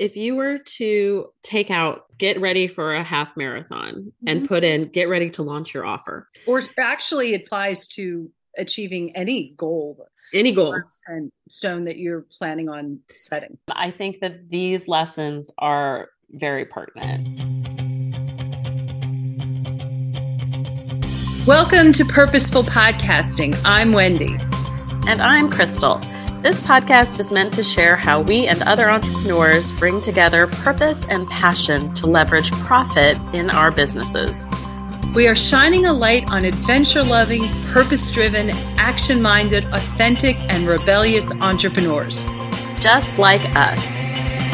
if you were to take out get ready for a half marathon mm-hmm. and put in get ready to launch your offer. Or actually it applies to achieving any goal any goal. and stone that you're planning on setting. I think that these lessons are very pertinent. Welcome to purposeful podcasting. I'm wendy. And i'm Krystal this podcast is meant to share how we and other entrepreneurs bring together purpose and passion to leverage profit in our businesses. We are shining a light on adventure loving, purpose driven, action minded, authentic, and rebellious entrepreneurs. Just like us.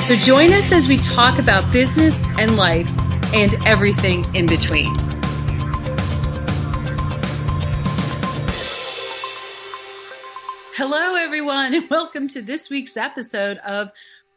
So join us as we talk about business and life and everything in between. Hello, everyone, and welcome to this week's episode of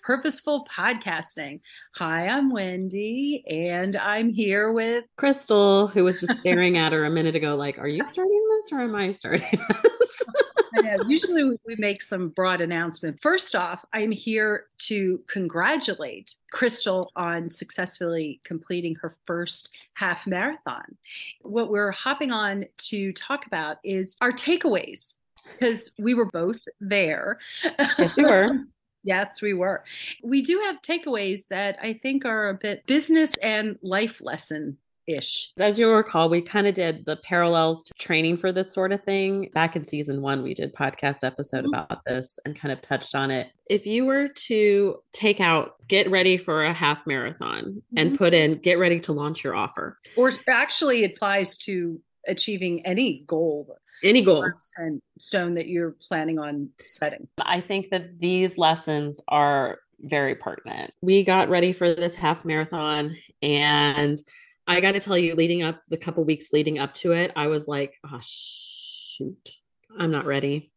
Purposeful Podcasting. Hi, I'm Wendy, and I'm here with Krystal, who was just staring at her a minute ago, like, Are you starting this or am I starting this? I know. Usually we make some broad announcement. First off, I'm here to congratulate Krystal on successfully completing her first half marathon. What we're hopping on to talk about is our takeaways because we were both there. Yes, we were. yes, we were. We do have takeaways that I think are a bit business and life lesson Ish. As you'll recall, we kind of did the parallels to training for this sort of thing. Back in season one, we did podcast episode mm-hmm. about this and kind of touched on it. If you were to take out get ready for a half marathon mm-hmm. and put in get ready to launch your offer. Or actually it applies to achieving any goal any goal. And stone that you're planning on setting. I think that these lessons are very pertinent. We got ready for this half marathon and i got to tell you leading up the couple weeks leading up to it i was like oh shoot i'm not ready.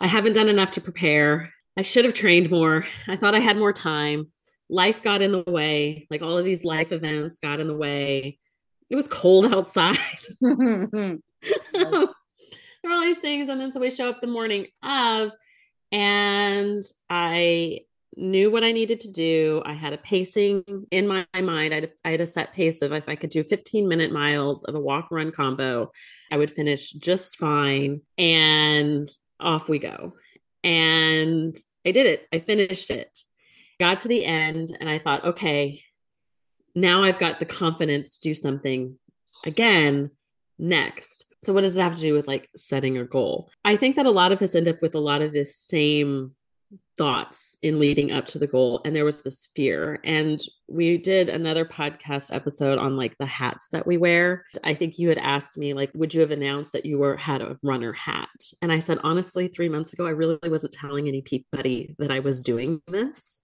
I haven't done enough to prepare. I should have trained more. I thought i had more time. Life got in the way. Like all of these life events got in the way. It was cold outside. Yes there are all these things. And then so we show up the morning of, and I knew what I needed to do. I had a pacing in my mind. I had, I had a set pace of if I could do 15 minute miles of a walk run combo, I would finish just fine. And off we go. And I did it. I finished it. Got to the end and I thought, okay, now I've got the confidence to do something again next. So, what does it have to do with like setting a goal? I think that a lot of us end up with a lot of this same thoughts in leading up to the goal. And there was this fear. And we did another podcast episode on like the hats that we wear. I think you had asked me, like, would you have announced that you were had a runner hat? And I said, honestly, three months ago, I really wasn't telling anybody that I was doing this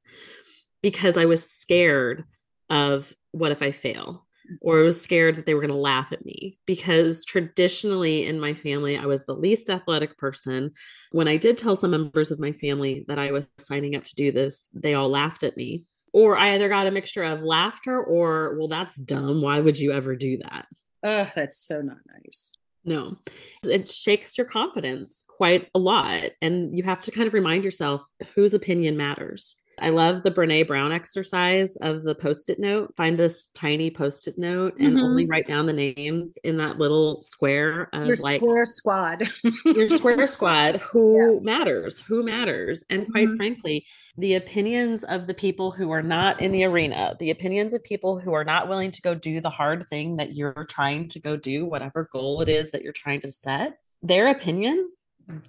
because I was scared of what if I fail? Or I was scared that they were going to laugh at me because traditionally in my family, I was the least athletic person. When I did tell some members of my family that I was signing up to do this, they all laughed at me. Or I either got a mixture of laughter or, well, that's dumb. Why would you ever do that? Oh, that's so not nice. No, it shakes your confidence quite a lot. And you have to kind of remind yourself whose opinion matters. I love the Brene Brown exercise of the post it note. Find this tiny post it note and mm-hmm. only write down the names in that little square of your like square squad. your square squad. Who yeah. matters? Who matters? And quite mm-hmm. frankly, the opinions of the people who are not in the arena, the opinions of people who are not willing to go do the hard thing that you're trying to go do, whatever goal it is that you're trying to set, their opinion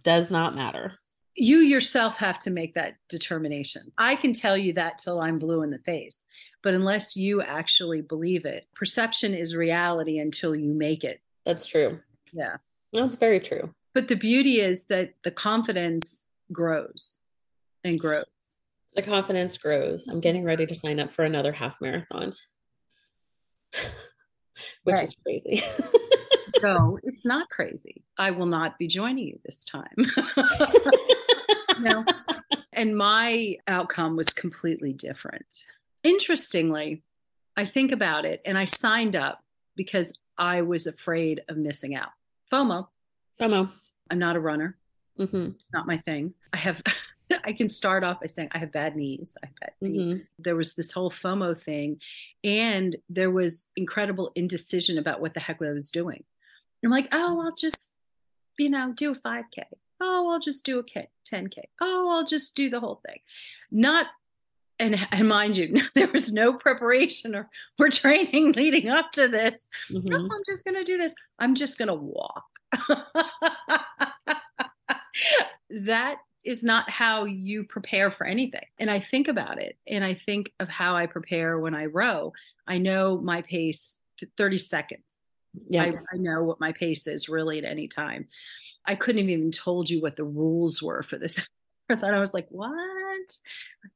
does not matter you yourself have to make that determination. I can tell you that till I'm blue in the face, but unless you actually believe it, perception is reality until you make it. That's true. Yeah. That's very true. But the beauty is that the confidence grows and grows. The confidence grows. I'm getting ready to sign up for another half marathon, which right. is crazy. no, it's not crazy. I will not be joining you this time. And my outcome was completely different. Interestingly, I think about it and I signed up because I was afraid of missing out. FOMO. FOMO. I'm not a runner. Mm-hmm. Not my thing. I have I can start off by saying I have bad knees. I have bad feet. Mm-hmm. There was this whole FOMO thing, and there was incredible indecision about what the heck I was doing. I'm like, oh, I'll just, you know, do a 5K. Oh, I'll just do a K, 10K. Oh, I'll just do the whole thing. Not, and, and mind you, there was no preparation or, or training leading up to this. Mm-hmm. No, I'm just going to do this. I'm just going to walk. that is not how you prepare for anything. And I think about it and I think of how I prepare when I row. I know my pace 30 seconds. Yeah. I, I know what my pace is really at any time. I couldn't have even told you what the rules were for this. I thought I was like, what?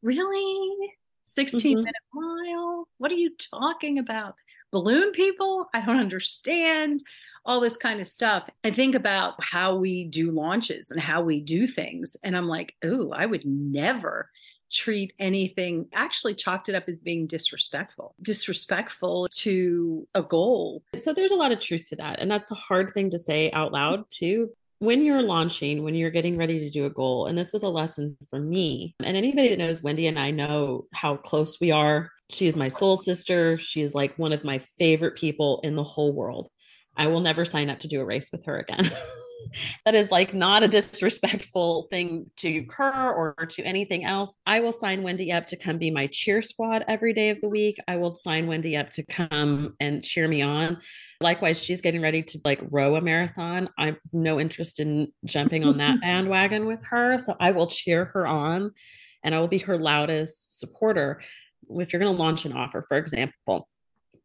Really? 16 mm-hmm. minute mile? What are you talking about? Balloon people? I don't understand all this kind of stuff. I think about how we do launches and how we do things. And I'm like, oh, I would never treat anything actually chalked it up as being disrespectful disrespectful to a goal. So there's a lot of truth to that and that's a hard thing to say out loud too. When you're launching when you're getting ready to do a goal and this was a lesson for me and anybody that knows wendy and i know how close we are. She is my soul sister. She is like one of my favorite people in the whole world. I will never sign up to do a race with her again. that is like not a disrespectful thing to her or to anything else. I will sign Wendy up to come be my cheer squad every day of the week. I will sign Wendy up to come and cheer me on. Likewise, she's getting ready to like row a marathon. I have no interest in jumping on that bandwagon with her. So I will cheer her on and I will be her loudest supporter. If you're going to launch an offer, for example,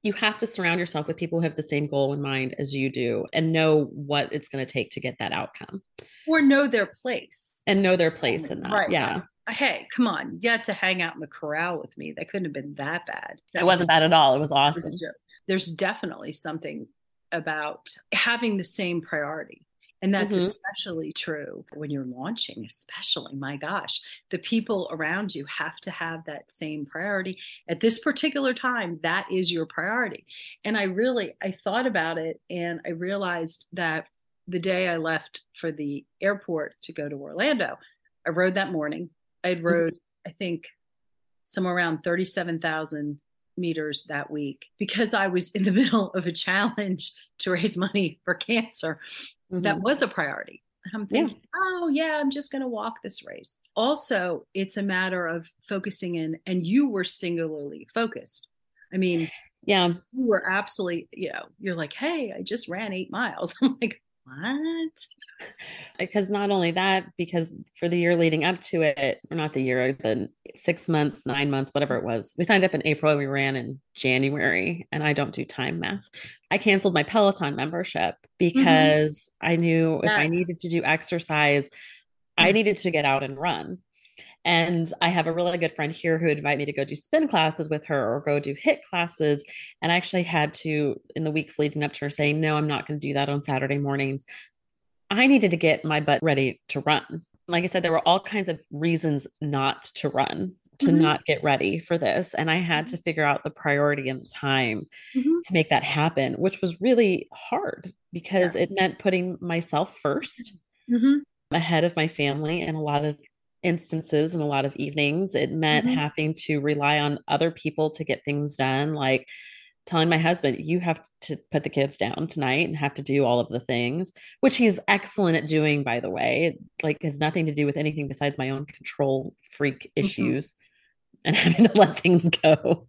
you have to surround yourself with people who have the same goal in mind as you do and know what it's going to take to get that outcome. Or know their place. And know their place in that right. yeah. Hey come on. You had to hang out in the corral with me. That couldn't have been that bad. That it was wasn't bad at all. It was awesome. there's definitely something about having the same priority and that's mm-hmm. especially true when you're launching, especially. My gosh, the people around you have to have that same priority. At this particular time, that is your priority. And I really, I thought about it and I realized that the day I left for the airport to go to Orlando, I rode that morning. I had mm-hmm. rode, mm-hmm. I think, somewhere around 37,000 meters that week because I was in the middle of a challenge to raise money for cancer mm-hmm. that was a priority. And I'm thinking, yeah. oh, yeah, I'm just going to walk this race. Also, it's a matter of focusing in, and you were singularly focused. I mean, yeah, you were absolutely, you know, you're like, hey, I just ran eight miles. I'm like, what? Because not only that, because for the year leading up to it, or not the year, the six months, nine months, whatever it was, we signed up in April, we ran in January, and I don't do time math. I canceled my Peloton membership mm-hmm. because mm-hmm. I knew yes. if I needed to do exercise, I mm. needed to get out and run. And I have a really good friend here who would invite me to go do spin classes with her or go do hit classes. And I actually had to, in the weeks leading up to her saying, no, I'm not going to do that on Saturday mornings. I needed to get my butt ready to run. Like I said, there were all kinds of reasons not to run, to mm-hmm. not get ready for this. And I had to figure out the priority and the time mm-hmm. to make that happen, which was really hard because yes. it meant putting myself 1st mm-hmm. ahead of my family and a lot of instances and a lot of evenings. It meant mm-hmm. having to rely on other people to get things done, like telling my husband, you have to put the kids down tonight and have to do all of the things, which he's excellent at doing, by the way. It, like has nothing to do with anything besides my own control freak mm-hmm. issues mm-hmm. and having to let things go.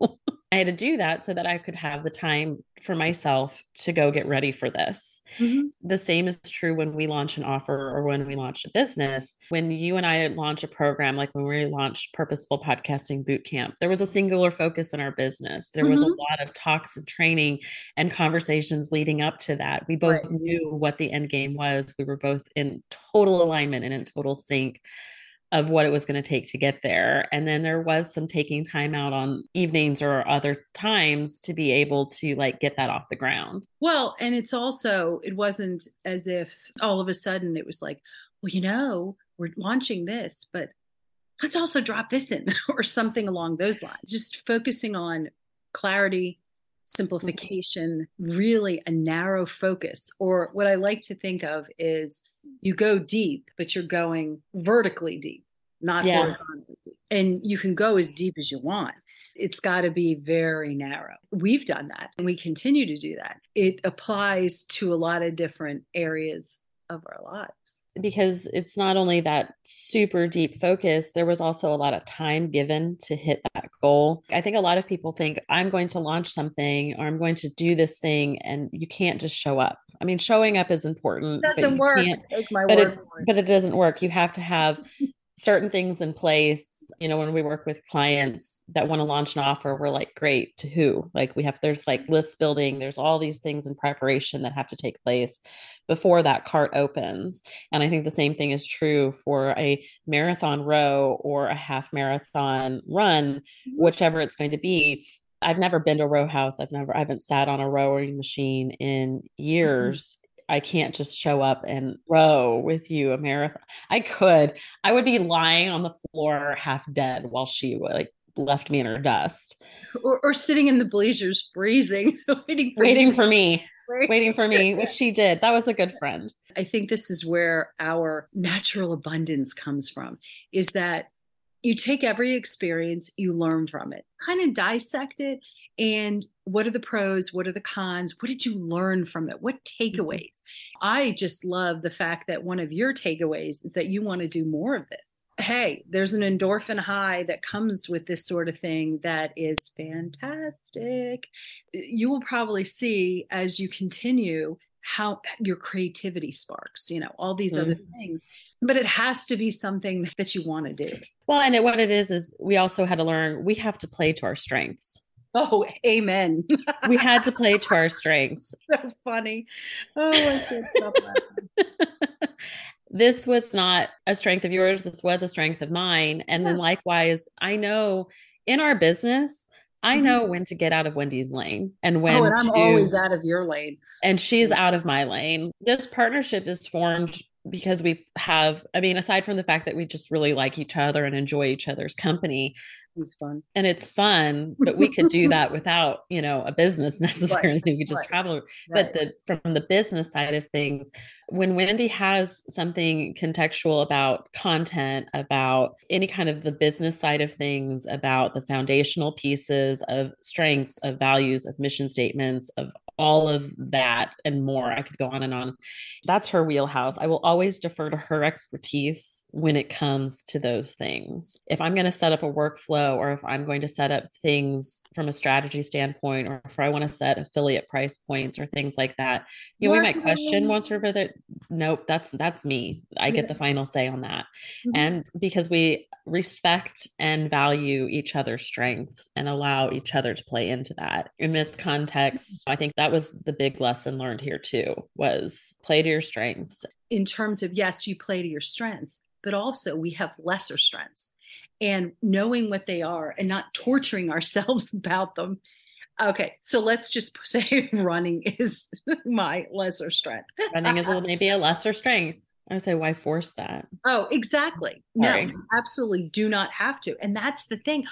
I had to do that so that I could have the time for myself to go get ready for this. Mm-hmm. The same is true when we launch an offer or when we launch a business. When you and I launch a program, like when we launched Purposeful Podcasting Bootcamp, there was a singular focus in our business. There mm-hmm. was a mm-hmm. lot of talks and training and conversations leading up to that. We both right. knew what the end game was. We were both in total alignment and in total sync of what it was going to take to get there. And then there was some taking time out on evenings or other times to be able to like get that off the ground. Well, and it's also, it wasn't as if all of a sudden it was like, well, you know, we're launching this, but let's also drop this in or something along those lines. Just focusing on clarity, simplification, really a narrow focus. Or what I like to think of is you go deep, but you're going vertically deep. not yeah. horizontally deep. And you can go as deep as you want. It's got to be very narrow. We've done that and we continue to do that. It applies to a lot of different areas of our lives. Because it's not only that super deep focus, there was also a lot of time given to hit that goal. I think a lot of people think I'm going to launch something or I'm going to do this thing, and you can't just show up. I mean, showing up is important. It doesn't work. Take my but word it, But it doesn't work. You have to have certain things in place you know when we work with clients that want to launch an offer we're like great to who like we have there's like list building there's all these things in preparation that have to take place before that cart opens and i think the same thing is true for a marathon row or a half marathon run mm-hmm. whichever it's going to be I've never been to a row house. I've never, I haven't sat on a rowing machine in mm-hmm. years. I can't just show up and row with you a marathon. I could. I would be lying on the floor half dead while she like left me in her dust. Or, or sitting in the bleachers freezing, waiting for waiting me. for me. Waiting for me, which she did. That was a good friend. I think this is where our natural abundance comes from is that you take every experience, you learn from it, kind of dissect it, and what are the pros? What are the cons? What did you learn from it? What mm-hmm. takeaways? I just love the fact that one of your takeaways is that you want to do more of this. Hey there's an endorphin high that comes with this sort of thing that is fantastic. You will probably see as you continue how your creativity sparks you know all these mm-hmm. other things but it has to be something that you want to do. Well and what it is is we also had to learn we have to play to our strengths Oh, amen. we had to play to our strengths. So funny. Oh, I stop laughing. this was not a strength of yours. This was a strength of mine. And yeah. then likewise, I know in our business, I mm-hmm. know when to get out of Wendy's lane and when oh, and I'm to, always out of your lane. And she's out of my lane. This partnership is formed because we have, I mean, aside from the fact that we just really like each other and enjoy each other's company, it's fun. And it's fun, but we could do that without, you know, a business necessarily. Right. We just right. travel. Right. But the from the business side of things, when Wendy has something contextual about content, about any kind of the business side of things, about the foundational pieces of strengths, of values, of mission statements, of all of that and more. I could go on and on. That's her wheelhouse. I will always defer to her expertise when it comes to those things. If I'm going to set up a workflow or if I'm going to set up things from a strategy standpoint or if I want to set affiliate price points or things like that, you know, we might question once or further. Nope, that's that's me. I get the final say on that. Mm-hmm. And because we respect and value each other's strengths and allow each other to play into that. In this context, I think that was the big lesson learned here too was play to your strengths in terms of yes you play to your strengths but also we have lesser strengths and knowing what they are and not torturing ourselves about them okay so let's just say running is my lesser strength running is maybe a lesser strength I would say, why force that? Oh, exactly. Sorry. No, absolutely do not have to. And that's the thing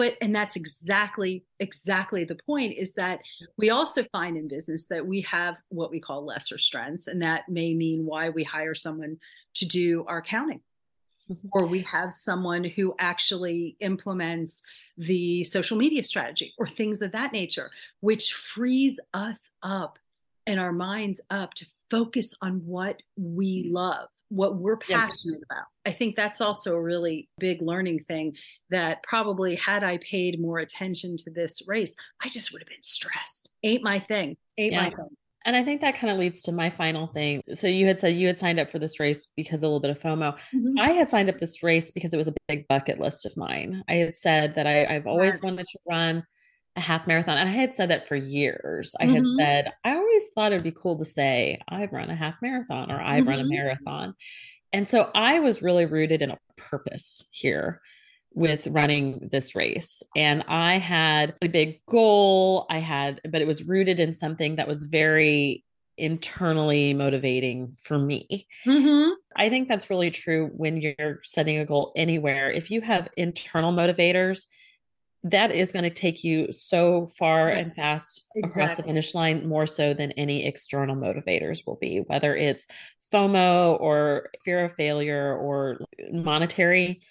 but and that's exactly exactly the point is that we also find in business that we have what we call lesser strengths and that may mean why we hire someone to do our accounting. Mm-hmm. or we have someone who actually implements the social media strategy or things of that nature which frees us up and our minds up to focus on what we love, what we're passionate yeah. about. I think that's also a really big learning thing that probably had I paid more attention to this race, I just would have been stressed. Ain't my thing. Ain't yeah. my thing. And I think that kind of leads to my final thing. So you had said you had signed up for this race because a little bit of FOMO. Mm-hmm. I had signed up this race because it was a big bucket list of mine. I had said that I, have always yes. wanted to run a half marathon. And I had said that for years. I mm-hmm. had said, I always thought it'd be cool to say, I've run a half marathon or I've mm-hmm. run a mm-hmm. marathon. And so I was really rooted in a purpose here with running this race. And I had a big goal. I had, but it was rooted in something that was very internally motivating for me. Mm-hmm. I think that's really true when you're setting a goal anywhere. If you have internal motivators, that is going to take you so far yes, and fast exactly. across the finish line more so than any external motivators will be whether it's fomo or fear of failure or monetary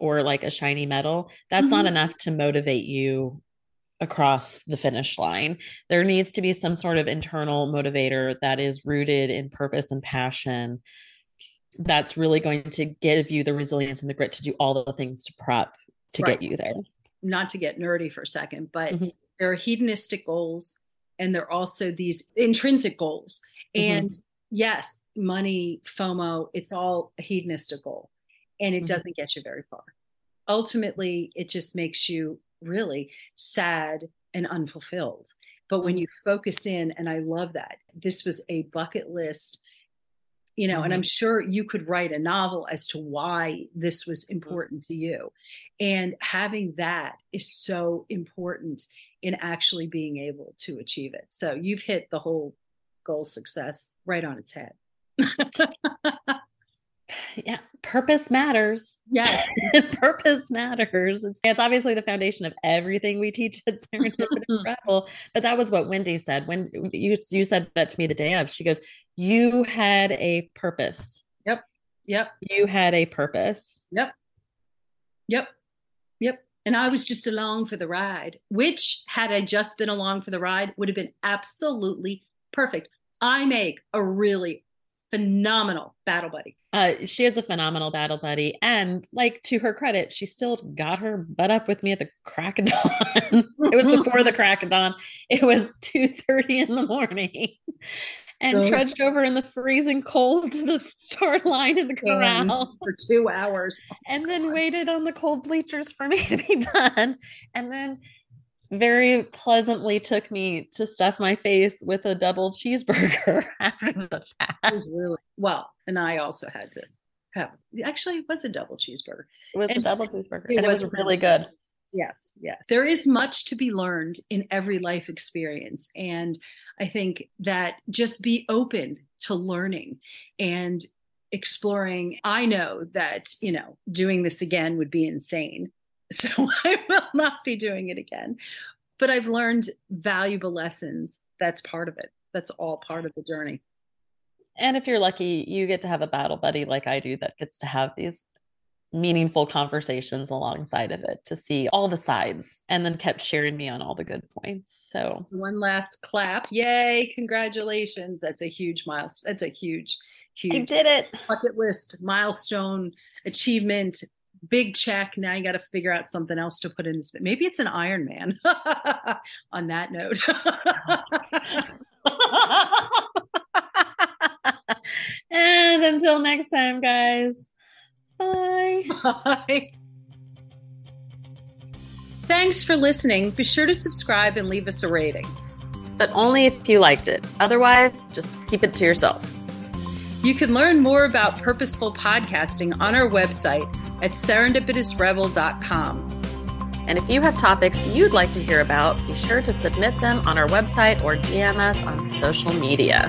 or like a shiny medal, that's mm-hmm. not enough to motivate you across the finish line. There needs to be some sort of internal motivator that is rooted in purpose and passion that's really going to give you the resilience and the grit to do all the things to prep to right. get you there. Not to get nerdy for a second, but mm-hmm. there are hedonistic goals and there are also these intrinsic goals. Mm-hmm. And yes, money, FOMO, it's all a hedonistic goal and it mm-hmm. doesn't get you very far. Ultimately, it just makes you really sad and unfulfilled. But when mm-hmm. you focus in, and I love that, this was a bucket list, you know, mm-hmm. and I'm sure you could write a novel as to why this was mm-hmm. important to you. And having that is so important in actually being able to achieve it. So you've hit the whole goal success right on its head. yeah purpose matters. Yes. Purpose matters. It's, it's, obviously the foundation of everything we teach at serendipitous rebel but that was what wendy said. When you you said that to me the day of she goes you had a purpose. Yep yep. You had a purpose. Yep. Yep yep. And i was just along for the ride which had i just been along for the ride would have been absolutely perfect. I make a really phenomenal battle buddy. Uh, she is a phenomenal battle buddy, and like to her credit, she still got her butt up with me at the crack of dawn. it was before the crack of dawn. It was two thirty in the morning, and trudged over in the freezing cold to the start line in the corral for two hours, oh, and then God. waited on the cold bleachers for me to be done, and then very pleasantly took me to stuff my face with a double cheeseburger after the fact. It was really well, and I also had to have. Actually, it was a double cheeseburger. It was and a double cheeseburger, it and was it was really good. Yes, yeah. There is much to be learned in every life experience, and I think that just be open to learning and exploring. I know that you know doing this again would be insane So I will not be doing it again. But I've learned valuable lessons. That's part of it. That's all part of the journey. And if you're lucky, you get to have a battle buddy like I do that gets to have these meaningful conversations alongside of it to see all the sides and then kept cheering me on all the good points. So one last clap. Yay, congratulations. That's a huge milestone. That's a huge, huge I did it. Bucket list, milestone, achievement, big check. Now you got to figure out something else to put in. This. Maybe it's an Iron Man. On that note. and until next time, guys. Bye. Bye. Thanks for listening. Be sure to subscribe and leave us a rating. But only if you liked it. Otherwise, just keep it to yourself. You can learn more about purposeful podcasting on our website at serendipitousrebel.com. And if you have topics you'd like to hear about, be sure to submit them on our website or DM us on social media.